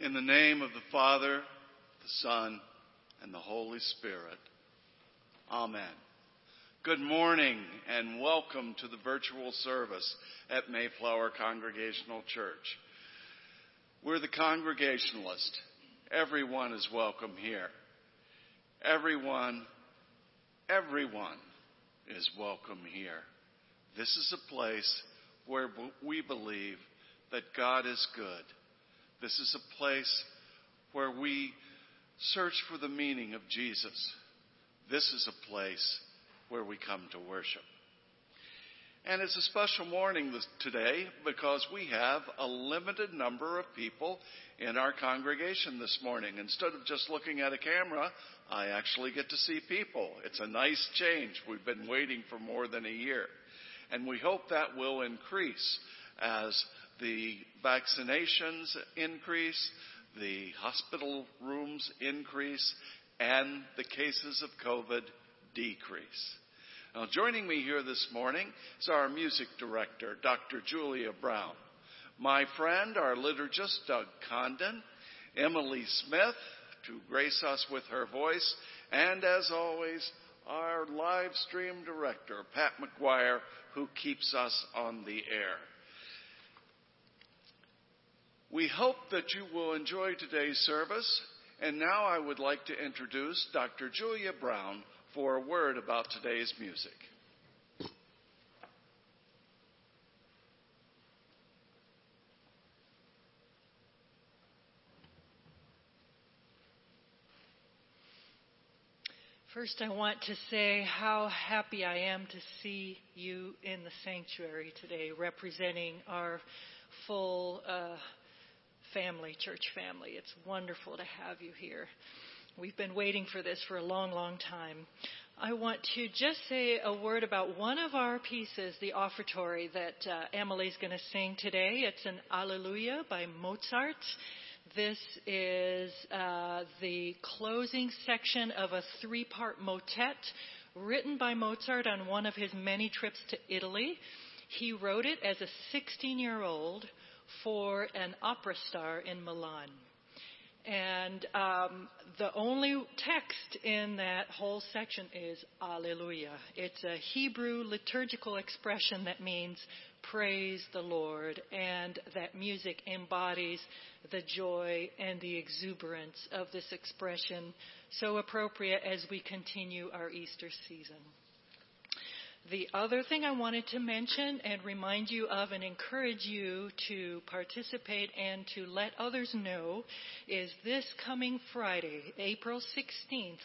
In the name of the Father, the Son, and the Holy Spirit. Amen. Good morning and welcome to the virtual service at Mayflower Congregational Church. We're the Congregationalist. Everyone is welcome here. Everyone, everyone is welcome here. This is a place where we believe that God is good. This is a place where we search for the meaning of Jesus. This is a place where we come to worship. And it's a special morning today because we have a limited number of people in our congregation this morning. Instead of just looking at a camera, I actually get to see people. It's a nice change. We've been waiting for more than a year. And we hope that will increase as the vaccinations increase, the hospital rooms increase, and the cases of COVID decrease. Now, joining me here this morning is our music director, Dr. Julia Brown. My friend, our liturgist, Doug Condon, Emily Smith, to grace us with her voice, and as always, our live stream director, Pat McGuire, who keeps us on the air. We hope that you will enjoy today's service. And now I would like to introduce Dr. Julia Brown for a word about today's music. First, I want to say how happy I am to see you in the sanctuary today, representing our full uh, family, church family. It's wonderful to have you here. We've been waiting for this for a long, long time. I want to just say a word about one of our pieces, the offertory that uh, Emily's going to sing today. It's an Alleluia by Mozart. This is uh, the closing section of a three part motet written by Mozart on one of his many trips to Italy. He wrote it as a 16 year old for an opera star in Milan. And um, the only text in that whole section is Alleluia. It's a Hebrew liturgical expression that means praise the Lord, and that music embodies the joy and the exuberance of this expression, so appropriate as we continue our Easter season. The other thing I wanted to mention and remind you of and encourage you to participate and to let others know is this coming Friday, April 16th,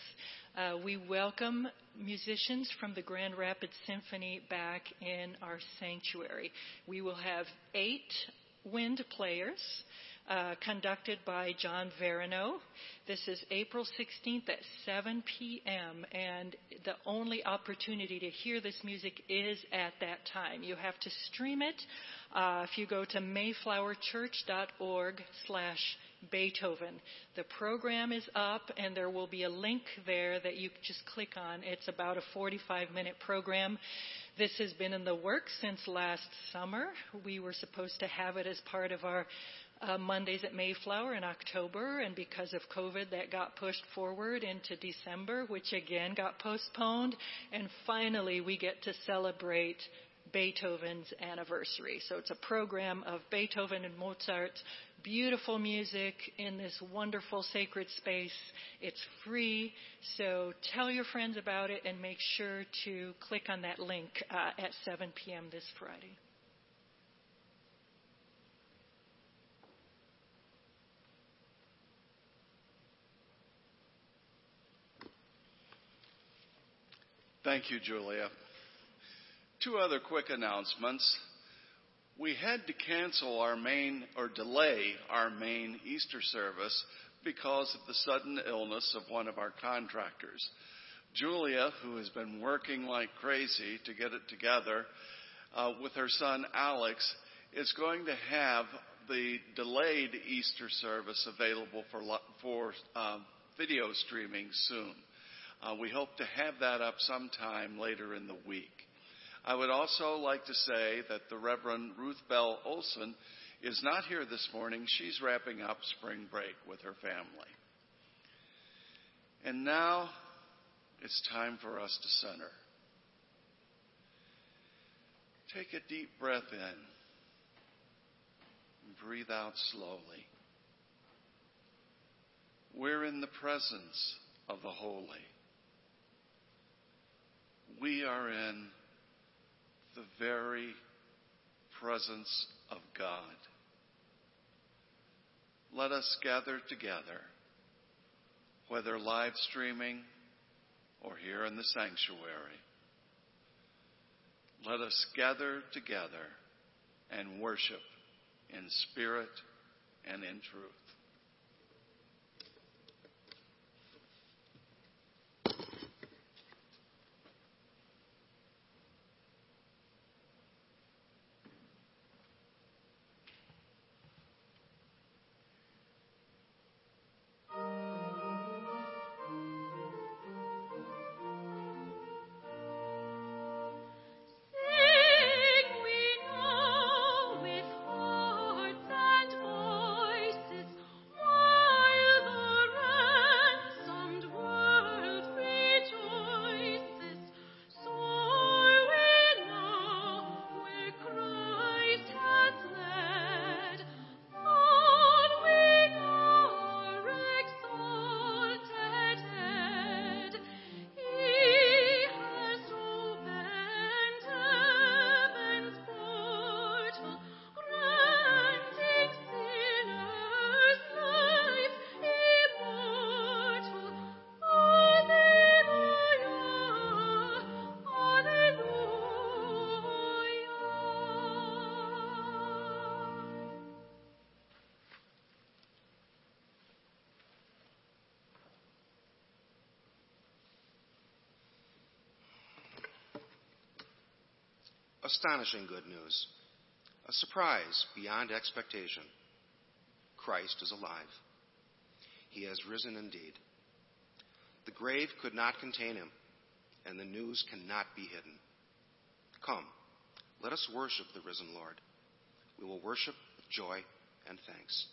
uh, we welcome musicians from the Grand Rapids Symphony back in our sanctuary. We will have eight wind players uh, conducted by John Verino. This is April 16th at 7 p.m., and the only opportunity to hear this music is at that time. You have to stream it. Uh, if you go to mayflowerchurch.org slash Beethoven. The program is up, and there will be a link there that you just click on. It's about a 45 minute program. This has been in the works since last summer. We were supposed to have it as part of our uh, Mondays at Mayflower in October, and because of COVID, that got pushed forward into December, which again got postponed. And finally, we get to celebrate Beethoven's anniversary. So it's a program of Beethoven and Mozart's beautiful music in this wonderful sacred space. It's free, so tell your friends about it and make sure to click on that link uh, at 7 p.m. this Friday. Thank you, Julia. Two other quick announcements. We had to cancel our main or delay our main Easter service because of the sudden illness of one of our contractors. Julia, who has been working like crazy to get it together uh, with her son Alex, is going to have the delayed Easter service available for, for uh, video streaming soon. Uh, we hope to have that up sometime later in the week. I would also like to say that the Reverend Ruth Bell Olson is not here this morning. She's wrapping up spring break with her family. And now it's time for us to center. Take a deep breath in breathe out slowly. We're in the presence of the holy. We are in the very presence of God. Let us gather together, whether live streaming or here in the sanctuary. Let us gather together and worship in spirit and in truth. Astonishing good news. A surprise beyond expectation. Christ is alive. He has risen indeed. The grave could not contain him, and the news cannot be hidden. Come, let us worship the risen Lord. We will worship with joy and thanks.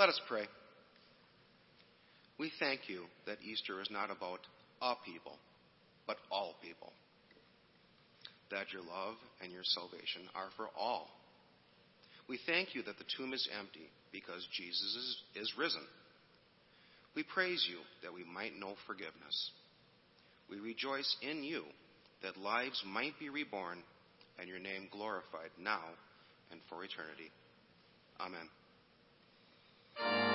Let us pray. We thank you that Easter is not about a people, but all people. That your love and your salvation are for all. We thank you that the tomb is empty because Jesus is, is risen. We praise you that we might know forgiveness. We rejoice in you that lives might be reborn and your name glorified now and for eternity. Amen thank you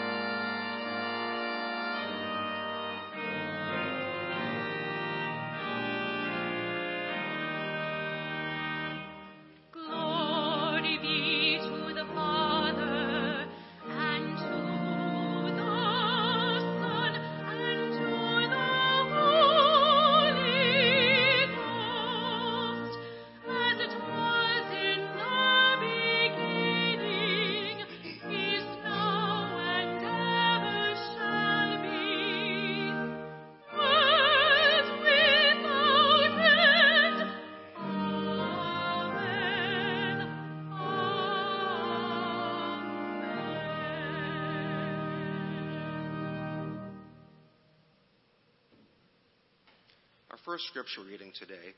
first scripture reading today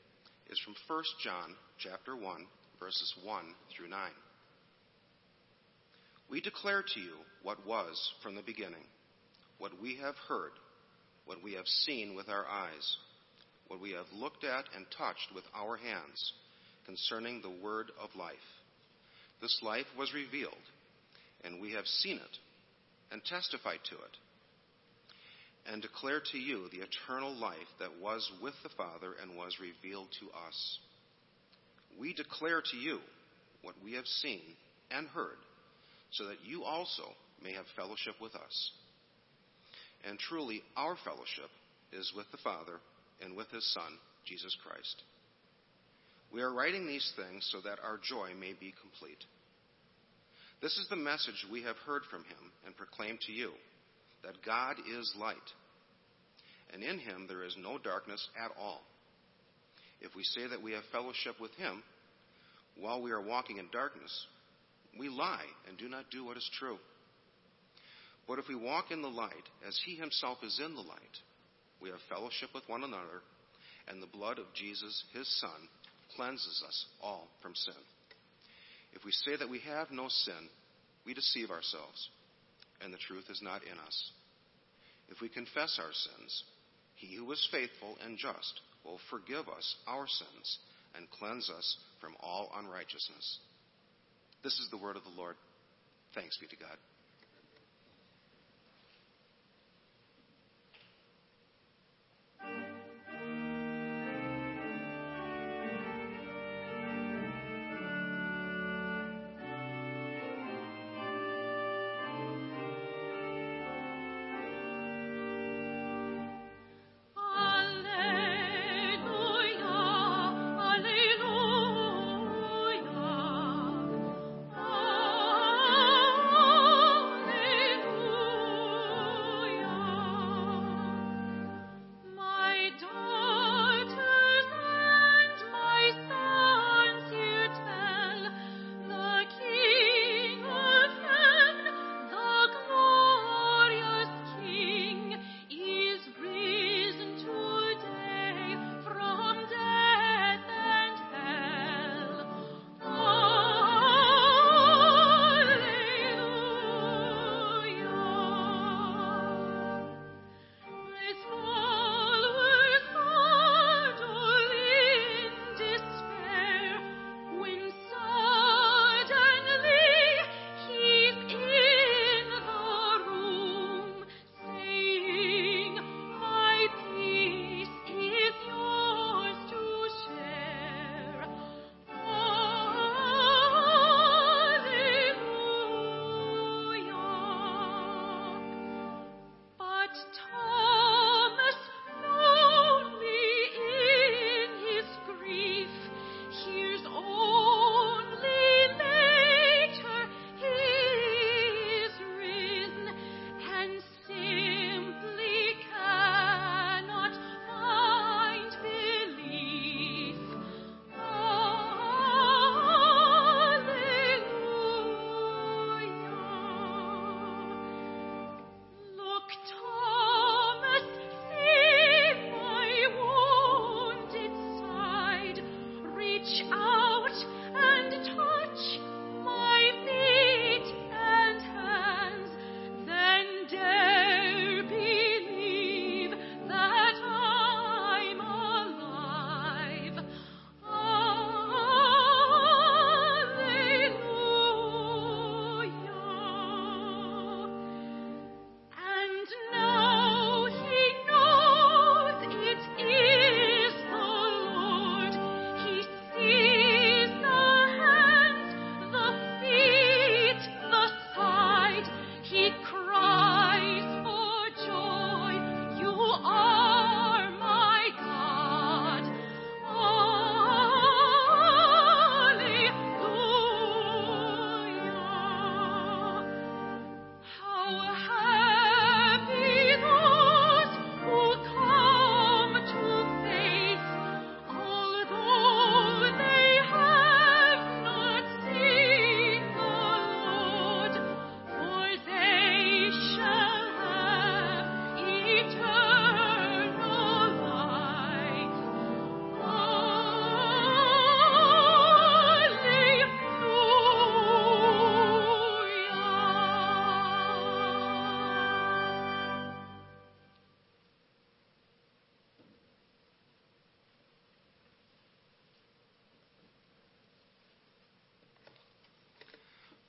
is from 1 John chapter 1 verses 1 through 9. We declare to you what was from the beginning, what we have heard, what we have seen with our eyes, what we have looked at and touched with our hands concerning the word of life. This life was revealed, and we have seen it and testified to it and declare to you the eternal life that was with the Father and was revealed to us. We declare to you what we have seen and heard, so that you also may have fellowship with us. And truly, our fellowship is with the Father and with his Son, Jesus Christ. We are writing these things so that our joy may be complete. This is the message we have heard from him and proclaimed to you that God is light, and in him there is no darkness at all. If we say that we have fellowship with him while we are walking in darkness, we lie and do not do what is true. But if we walk in the light, as he himself is in the light, we have fellowship with one another, and the blood of Jesus, his Son, cleanses us all from sin. If we say that we have no sin, we deceive ourselves and the truth is not in us. If we confess our sins, he who is faithful and just will forgive us our sins and cleanse us from all unrighteousness. This is the word of the Lord. Thanks be to God.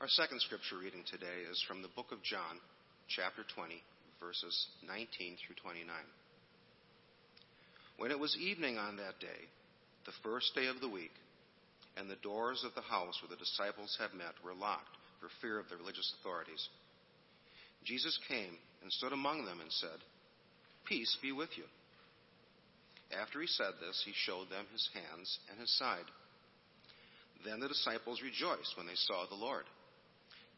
Our second scripture reading today is from the book of John, chapter 20, verses 19 through 29. When it was evening on that day, the first day of the week, and the doors of the house where the disciples had met were locked for fear of the religious authorities, Jesus came and stood among them and said, Peace be with you. After he said this, he showed them his hands and his side. Then the disciples rejoiced when they saw the Lord.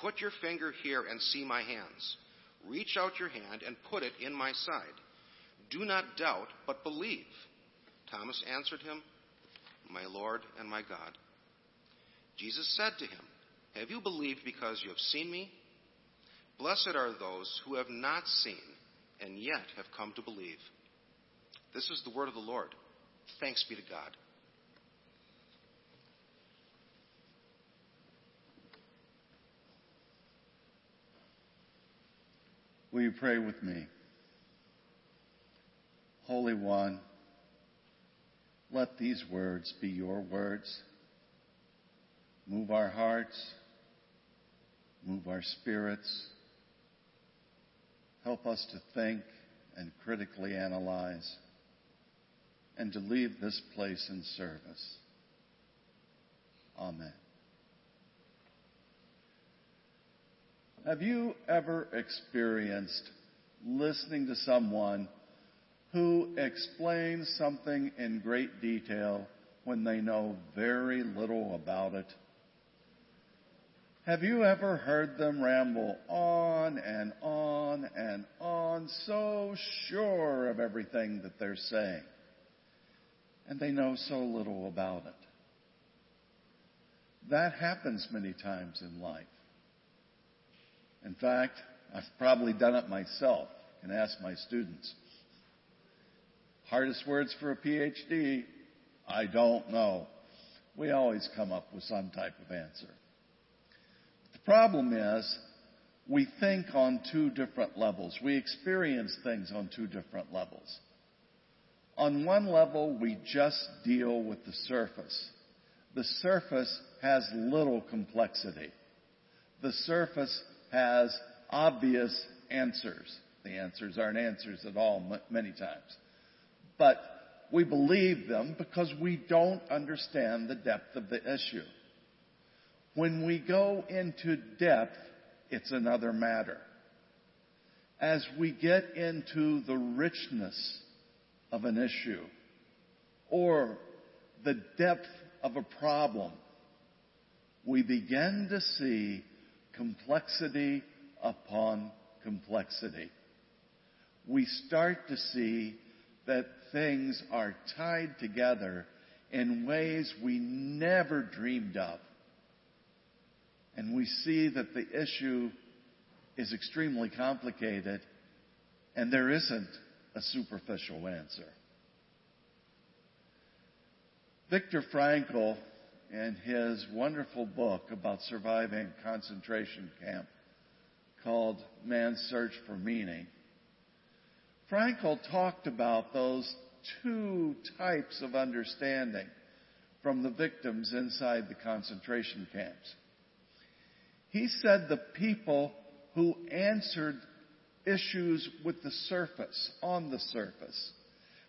Put your finger here and see my hands. Reach out your hand and put it in my side. Do not doubt, but believe. Thomas answered him, My Lord and my God. Jesus said to him, Have you believed because you have seen me? Blessed are those who have not seen and yet have come to believe. This is the word of the Lord. Thanks be to God. Will you pray with me? Holy One, let these words be your words. Move our hearts, move our spirits. Help us to think and critically analyze and to leave this place in service. Amen. Have you ever experienced listening to someone who explains something in great detail when they know very little about it? Have you ever heard them ramble on and on and on, so sure of everything that they're saying, and they know so little about it? That happens many times in life. In fact, I've probably done it myself. and asked my students. Hardest words for a PhD? I don't know. We always come up with some type of answer. The problem is we think on two different levels. We experience things on two different levels. On one level, we just deal with the surface. The surface has little complexity. The surface has obvious answers. The answers aren't answers at all many times. But we believe them because we don't understand the depth of the issue. When we go into depth, it's another matter. As we get into the richness of an issue or the depth of a problem, we begin to see complexity upon complexity. We start to see that things are tied together in ways we never dreamed of. And we see that the issue is extremely complicated and there isn't a superficial answer. Viktor Frankl in his wonderful book about surviving concentration camp called Man's Search for Meaning, Frankl talked about those two types of understanding from the victims inside the concentration camps. He said the people who answered issues with the surface, on the surface,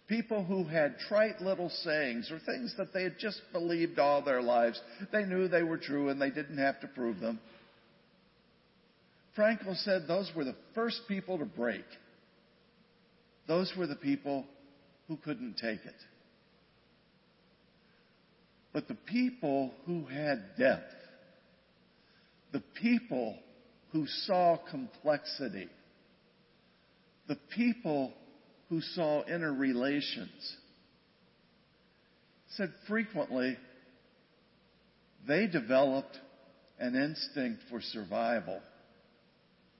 People who had trite little sayings or things that they had just believed all their lives. They knew they were true and they didn't have to prove them. Frankl said those were the first people to break. Those were the people who couldn't take it. But the people who had depth, the people who saw complexity, the people who saw interrelations, said frequently they developed an instinct for survival,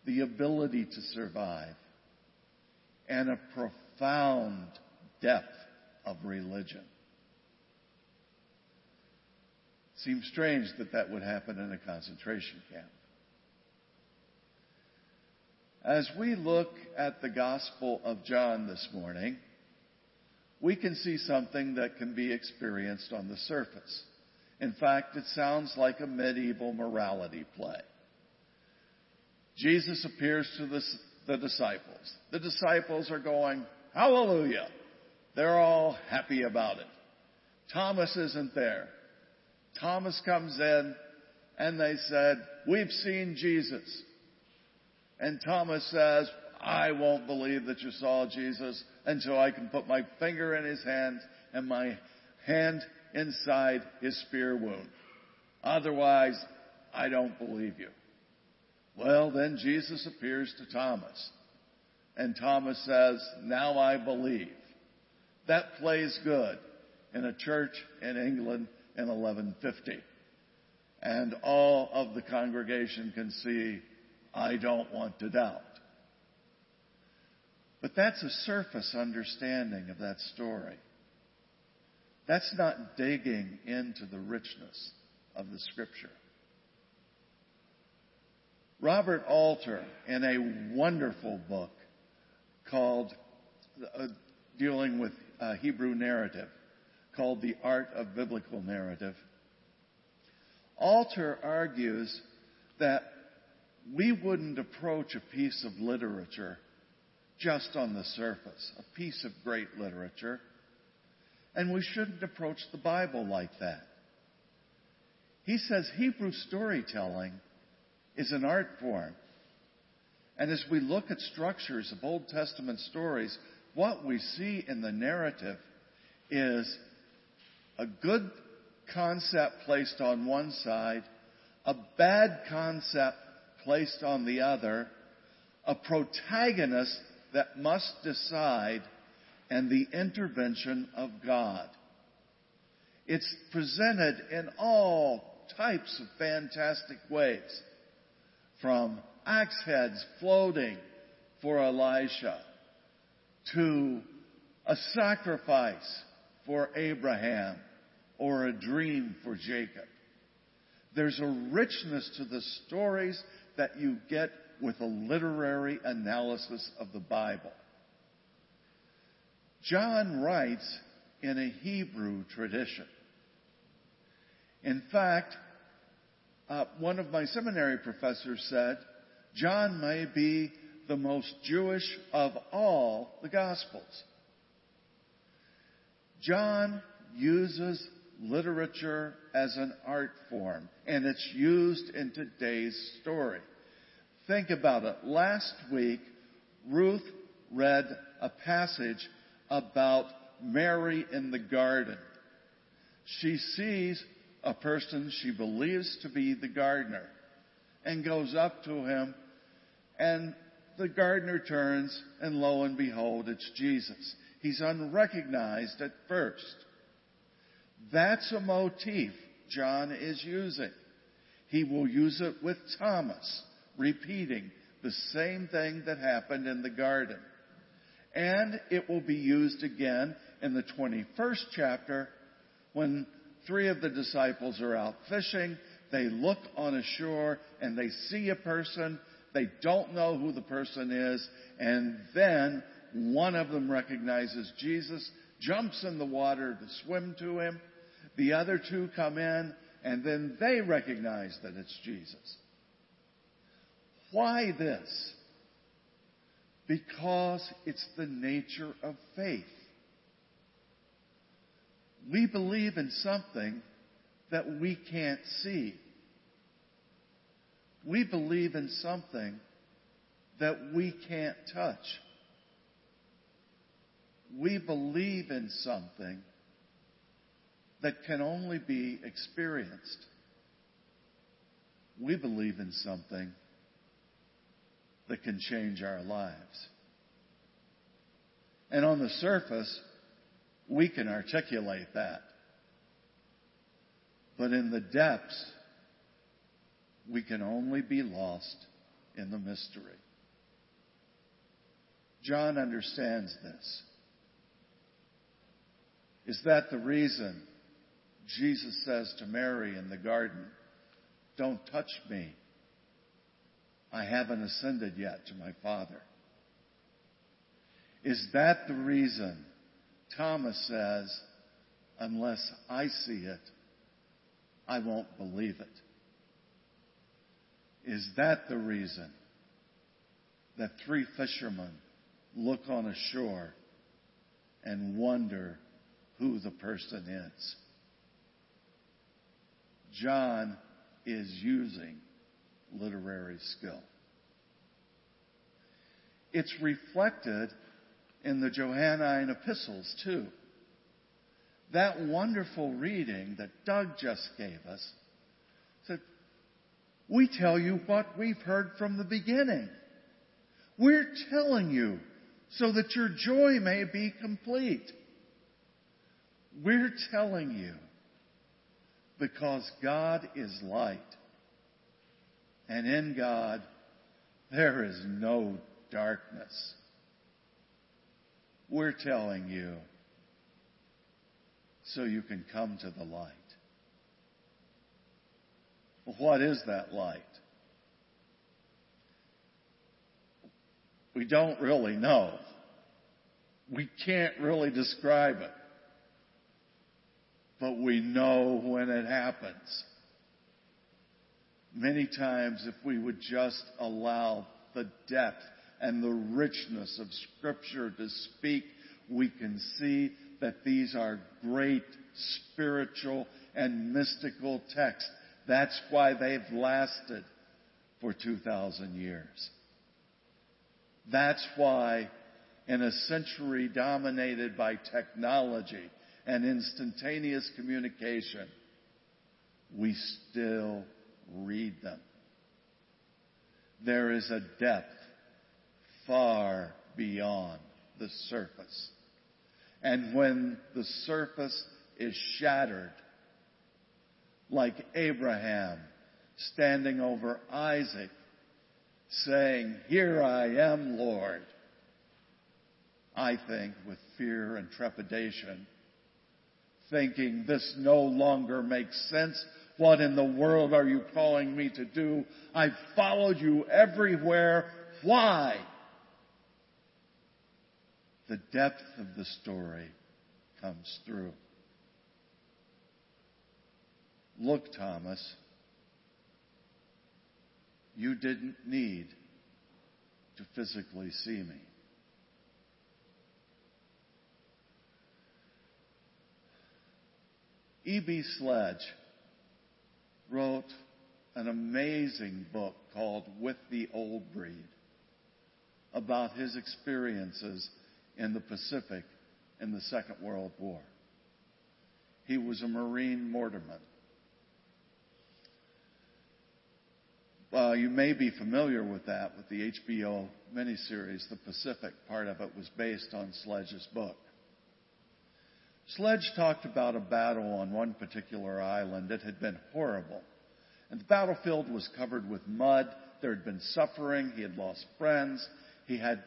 the ability to survive, and a profound depth of religion. Seems strange that that would happen in a concentration camp. As we look at the Gospel of John this morning, we can see something that can be experienced on the surface. In fact, it sounds like a medieval morality play. Jesus appears to the, the disciples. The disciples are going, Hallelujah! They're all happy about it. Thomas isn't there. Thomas comes in and they said, We've seen Jesus. And Thomas says, I won't believe that you saw Jesus until I can put my finger in his hand and my hand inside his spear wound. Otherwise, I don't believe you. Well, then Jesus appears to Thomas. And Thomas says, Now I believe. That plays good in a church in England in 1150. And all of the congregation can see, I don't want to doubt. But that's a surface understanding of that story. That's not digging into the richness of the scripture. Robert Alter, in a wonderful book called uh, dealing with uh, Hebrew narrative, called The Art of Biblical Narrative, Alter argues that we wouldn't approach a piece of literature just on the surface, a piece of great literature. And we shouldn't approach the Bible like that. He says Hebrew storytelling is an art form. And as we look at structures of Old Testament stories, what we see in the narrative is a good concept placed on one side, a bad concept placed on the other, a protagonist that must decide, and the intervention of God. It's presented in all types of fantastic ways, from axe heads floating for Elisha to a sacrifice for Abraham or a dream for Jacob. There's a richness to the stories that you get with a literary analysis of the Bible. John writes in a Hebrew tradition. In fact, uh, one of my seminary professors said, John may be the most Jewish of all the Gospels. John uses literature as an art form, and it's used in today's story. Think about it. Last week, Ruth read a passage about Mary in the garden. She sees a person she believes to be the gardener and goes up to him and the gardener turns and lo and behold, it's Jesus. He's unrecognized at first. That's a motif John is using. He will use it with Thomas, repeating the same thing that happened in the garden. And it will be used again in the 21st chapter when three of the disciples are out fishing. They look on a shore and they see a person. They don't know who the person is. And then one of them recognizes Jesus, jumps in the water to swim to him. The other two come in, and then they recognize that it's Jesus. Why this? Because it's the nature of faith. We believe in something that we can't see. We believe in something that we can't touch. We believe in something that can only be experienced. We believe in something that can change our lives. And on the surface, we can articulate that. But in the depths, we can only be lost in the mystery. John understands this. Is that the reason Jesus says to Mary in the garden, Don't touch me. I haven't ascended yet to my Father. Is that the reason Thomas says, Unless I see it, I won't believe it? Is that the reason that three fishermen look on a shore and wonder who the person is? John is using literary skill. It's reflected in the Johannine epistles, too. That wonderful reading that Doug just gave us said, We tell you what we've heard from the beginning. We're telling you so that your joy may be complete. We're telling you because God is light. And in God, there is no darkness. We're telling you so you can come to the light. What is that light? We don't really know. We can't really describe it. But we know when it happens. Many times, if we would just allow the depth and the richness of Scripture to speak, we can see that these are great spiritual and mystical texts. That's why they've lasted for 2,000 years. That's why in a century dominated by technology and instantaneous communication, we still read them. There is a depth far beyond the surface. And when the surface is shattered, like Abraham standing over Isaac, saying, Here I am, Lord, I think with fear and trepidation, thinking this no longer makes sense. What in the world are you calling me to do? I've followed you everywhere. Why? the depth of the story comes through. Look, Thomas, you didn't need to physically see me. E.B. Sledge wrote an amazing book called With the Old Breed about his experiences in the Pacific in the Second World War. He was a Marine mortarman. Well, you may be familiar with that, with the HBO miniseries, The Pacific. Part of it was based on Sledge's book. Sledge talked about a battle on one particular island that had been horrible. And the battlefield was covered with mud. There had been suffering. He had lost friends. He had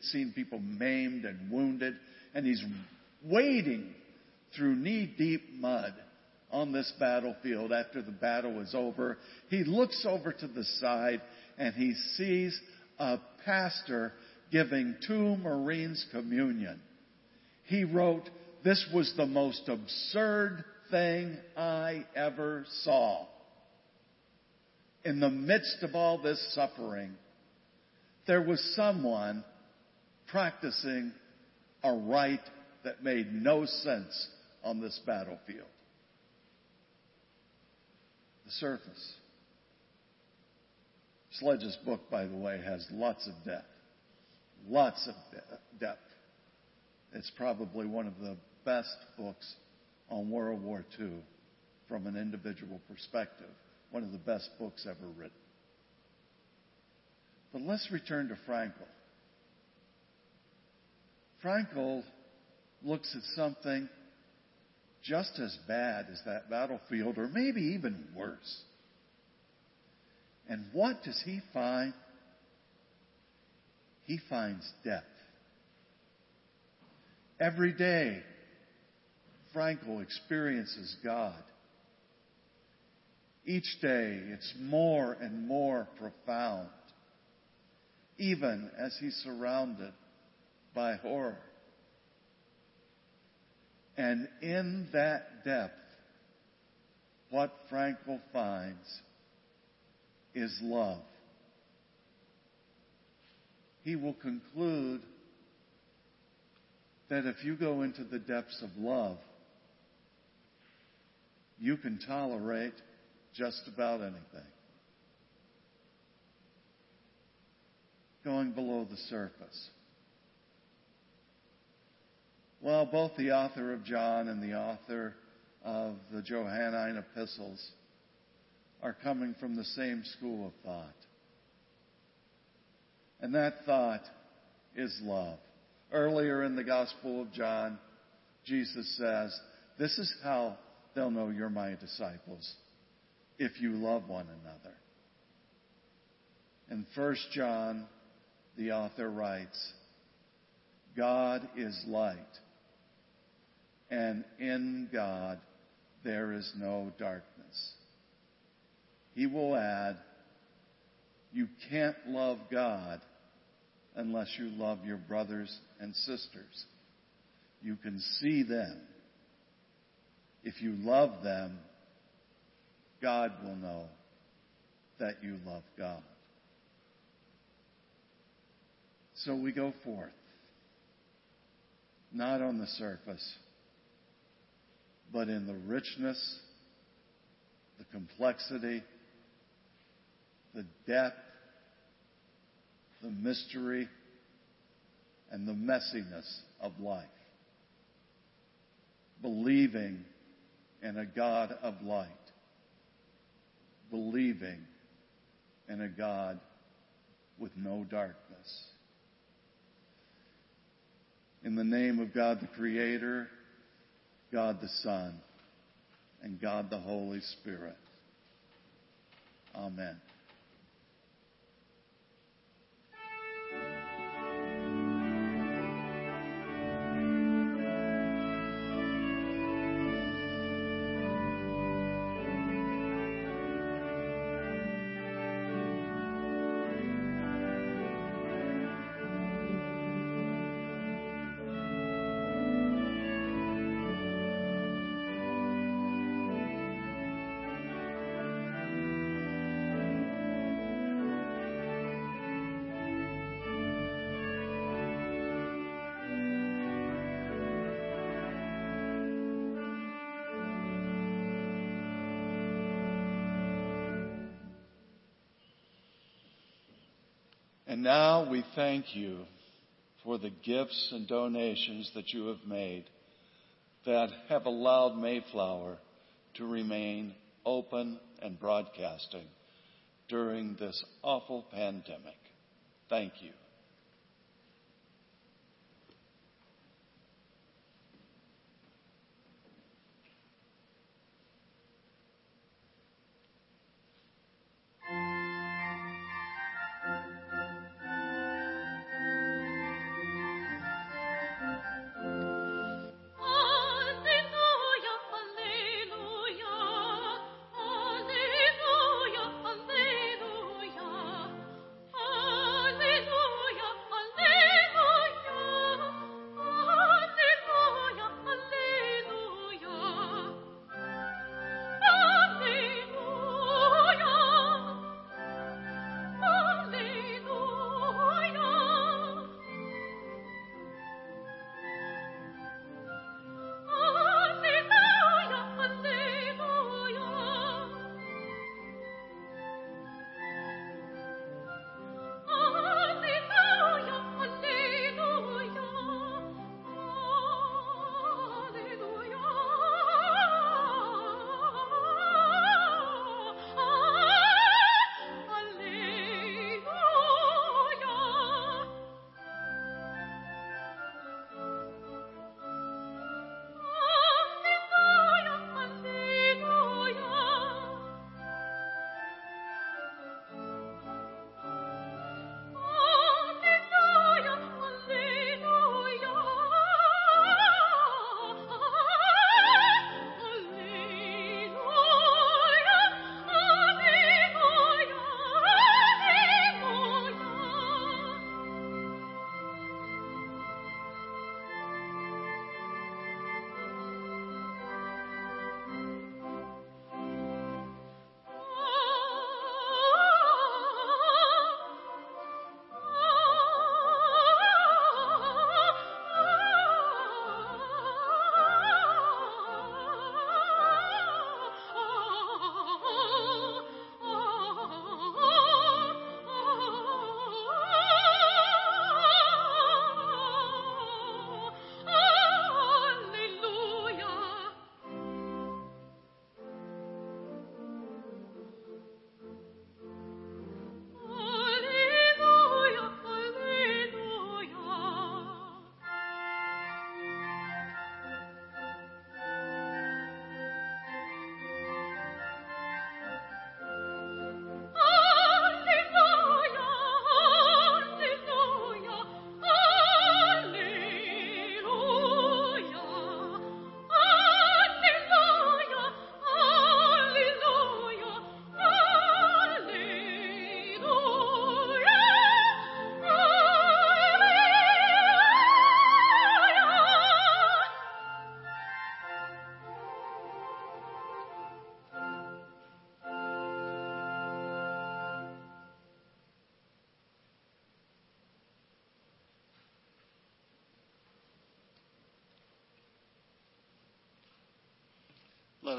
seen people maimed and wounded, and he's wading through knee deep mud on this battlefield after the battle is over. He looks over to the side and he sees a pastor giving two Marines communion. He wrote, This was the most absurd thing I ever saw. In the midst of all this suffering, there was someone practicing a rite that made no sense on this battlefield. The surface. Sledge's book, by the way, has lots of depth. Lots of depth. It's probably one of the best books on World War II from an individual perspective. One of the best books ever written. But let's return to Frankl. Frankl looks at something just as bad as that battlefield, or maybe even worse. And what does he find? He finds death. Every day, Frankl experiences God. Each day, it's more and more profound, even as he's surrounded by horror. And in that depth, what Frankl finds is love. He will conclude that if you go into the depths of love, you can tolerate just about anything. Going below the surface. Well, both the author of John and the author of the Johannine epistles are coming from the same school of thought. And that thought is love. Earlier in the Gospel of John, Jesus says, This is how they'll know you're my disciples, if you love one another. In 1 John, the author writes, God is light and in God there is no darkness. He will add, you can't love God unless you love your brothers and sisters. You can see them. If you love them, God will know that you love God. So we go forth, not on the surface but in the richness, the complexity, the depth, the mystery, and the messiness of life. Believing in a God of light. Believing in a God with no darkness. In the name of God the Creator, God the Son, and God the Holy Spirit. Amen. And now we thank you for the gifts and donations that you have made that have allowed Mayflower to remain open and broadcasting during this awful pandemic. Thank you.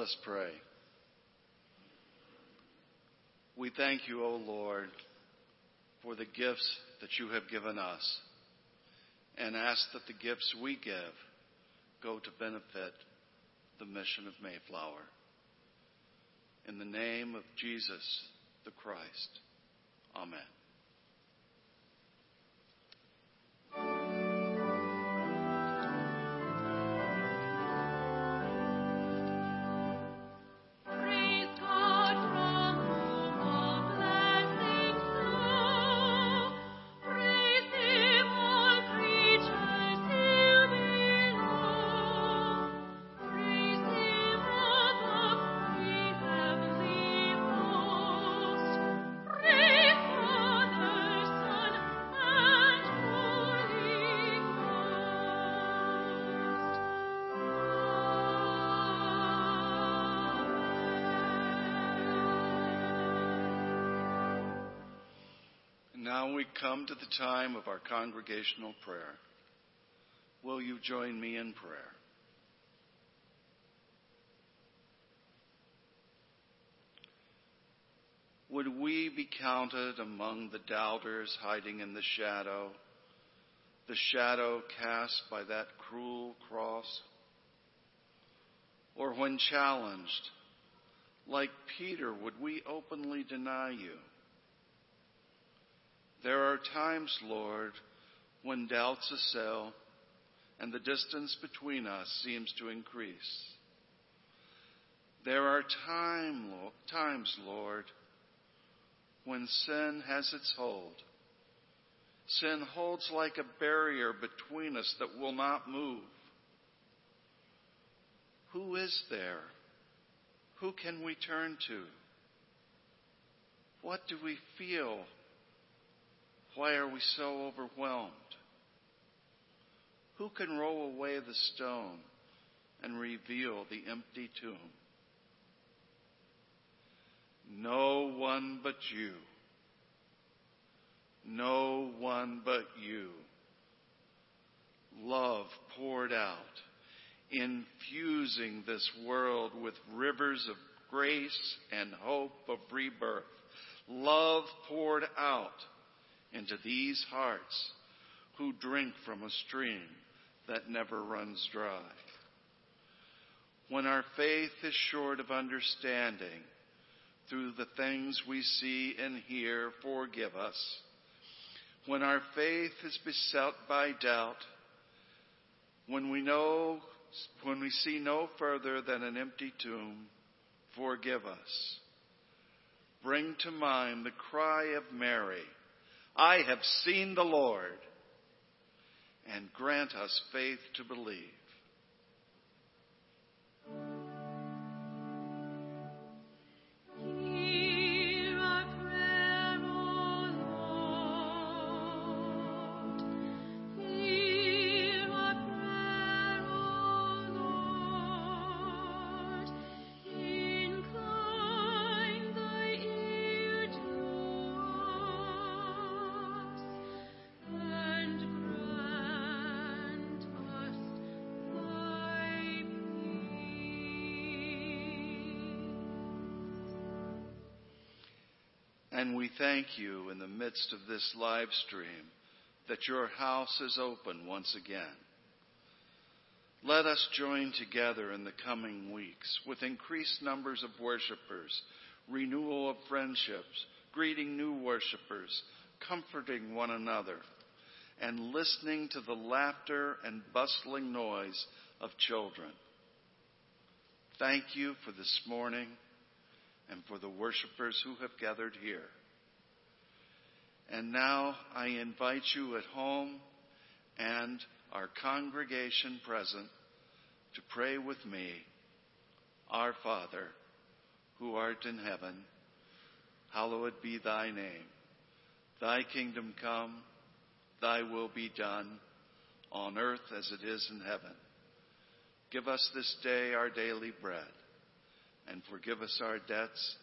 Us pray. We thank you, O Lord, for the gifts that you have given us and ask that the gifts we give go to benefit the mission of Mayflower. In the name of Jesus the Christ. Amen. Come to the time of our congregational prayer. Will you join me in prayer? Would we be counted among the doubters hiding in the shadow, the shadow cast by that cruel cross? Or when challenged, like Peter, would we openly deny you? There are times, Lord, when doubts assail and the distance between us seems to increase. There are time, times, Lord, when sin has its hold. Sin holds like a barrier between us that will not move. Who is there? Who can we turn to? What do we feel why are we so overwhelmed? Who can roll away the stone and reveal the empty tomb? No one but you. No one but you. Love poured out, infusing this world with rivers of grace and hope of rebirth. Love poured out into these hearts who drink from a stream that never runs dry. When our faith is short of understanding through the things we see and hear, forgive us. When our faith is beset by doubt, when we know, when we see no further than an empty tomb, forgive us. Bring to mind the cry of Mary I have seen the Lord, and grant us faith to believe. Thank you in the midst of this live stream that your house is open once again. Let us join together in the coming weeks with increased numbers of worshipers, renewal of friendships, greeting new worshipers, comforting one another, and listening to the laughter and bustling noise of children. Thank you for this morning and for the worshipers who have gathered here. And now I invite you at home and our congregation present to pray with me. Our Father, who art in heaven, hallowed be thy name. Thy kingdom come, thy will be done, on earth as it is in heaven. Give us this day our daily bread and forgive us our debts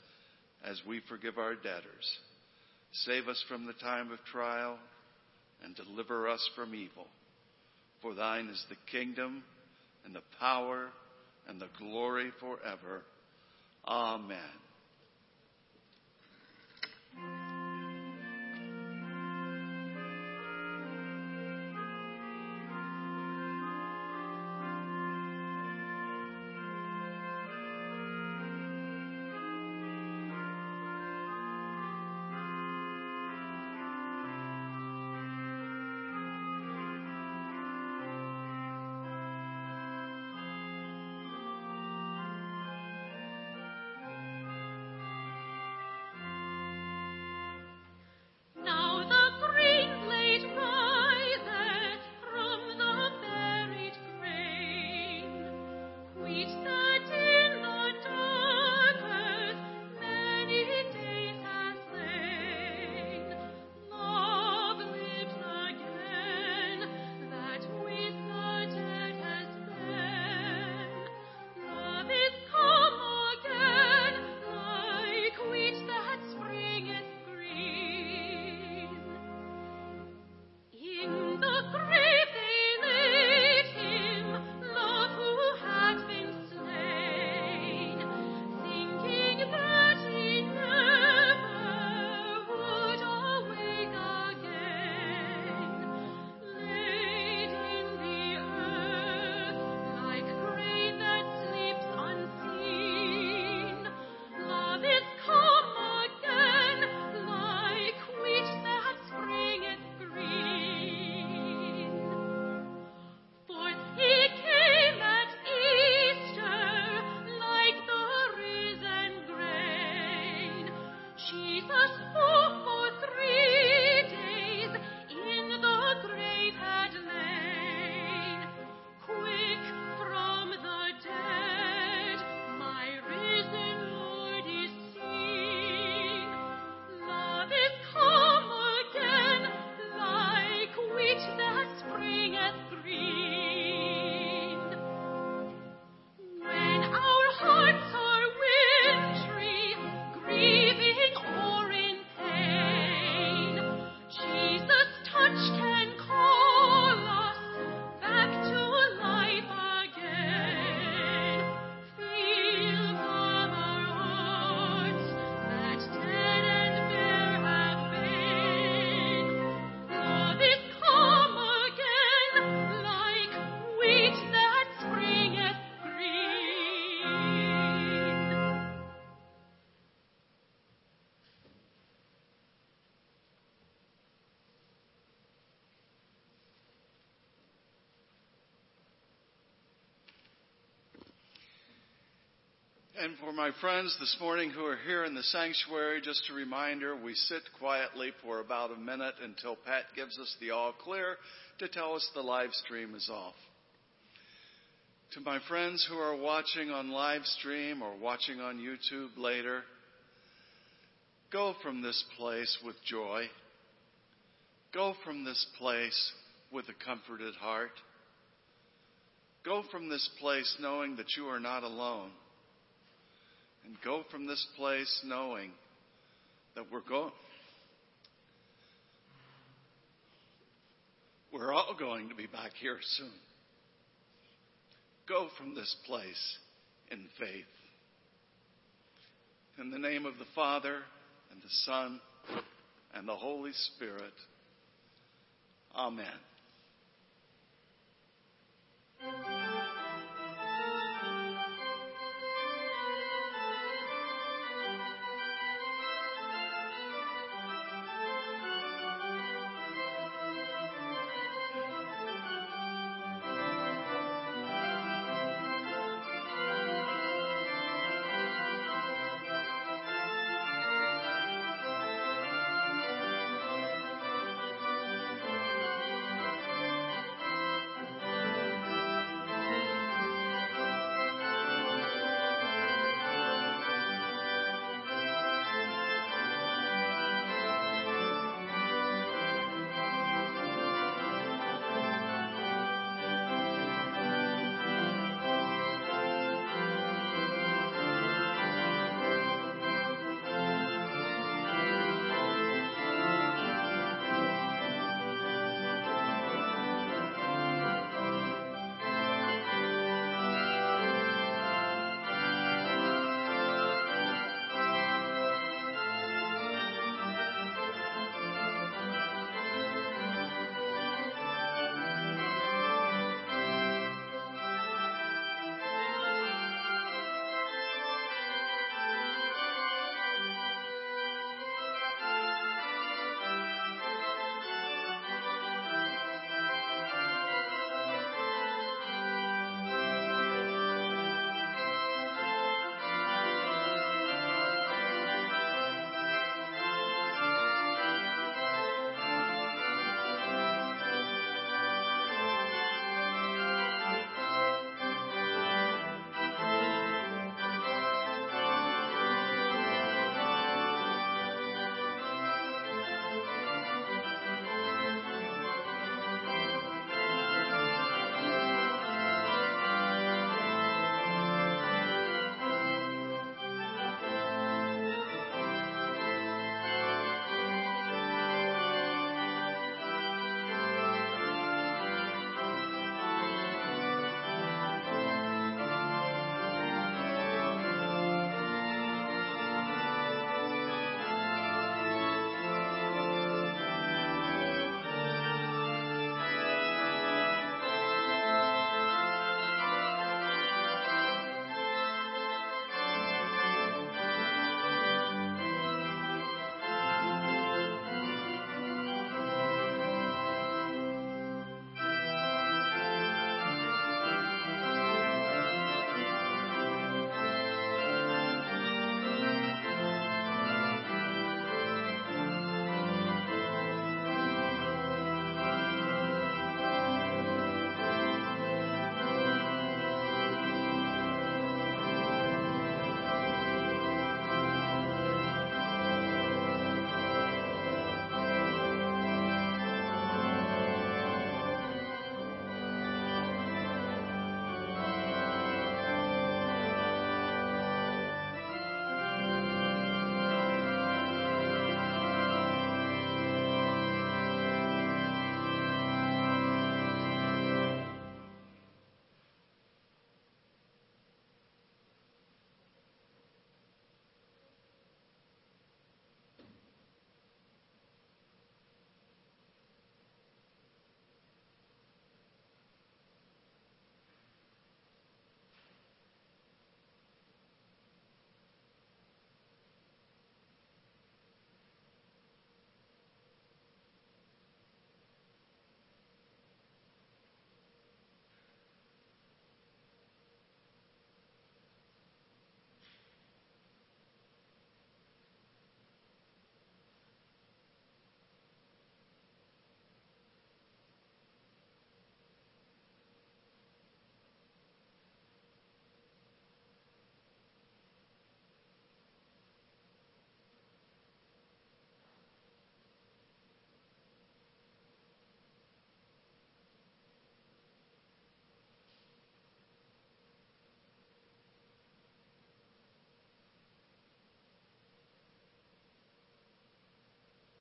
as we forgive our debtors. Save us from the time of trial and deliver us from evil. For thine is the kingdom and the power and the glory forever. Amen. And for my friends this morning who are here in the sanctuary, just a reminder, we sit quietly for about a minute until Pat gives us the all clear to tell us the live stream is off. To my friends who are watching on live stream or watching on YouTube later, go from this place with joy. Go from this place with a comforted heart. Go from this place knowing that you are not alone and go from this place knowing that we're going. We're all going to be back here soon. Go from this place in faith. In the name of the Father, and the Son, and the Holy Spirit. Amen.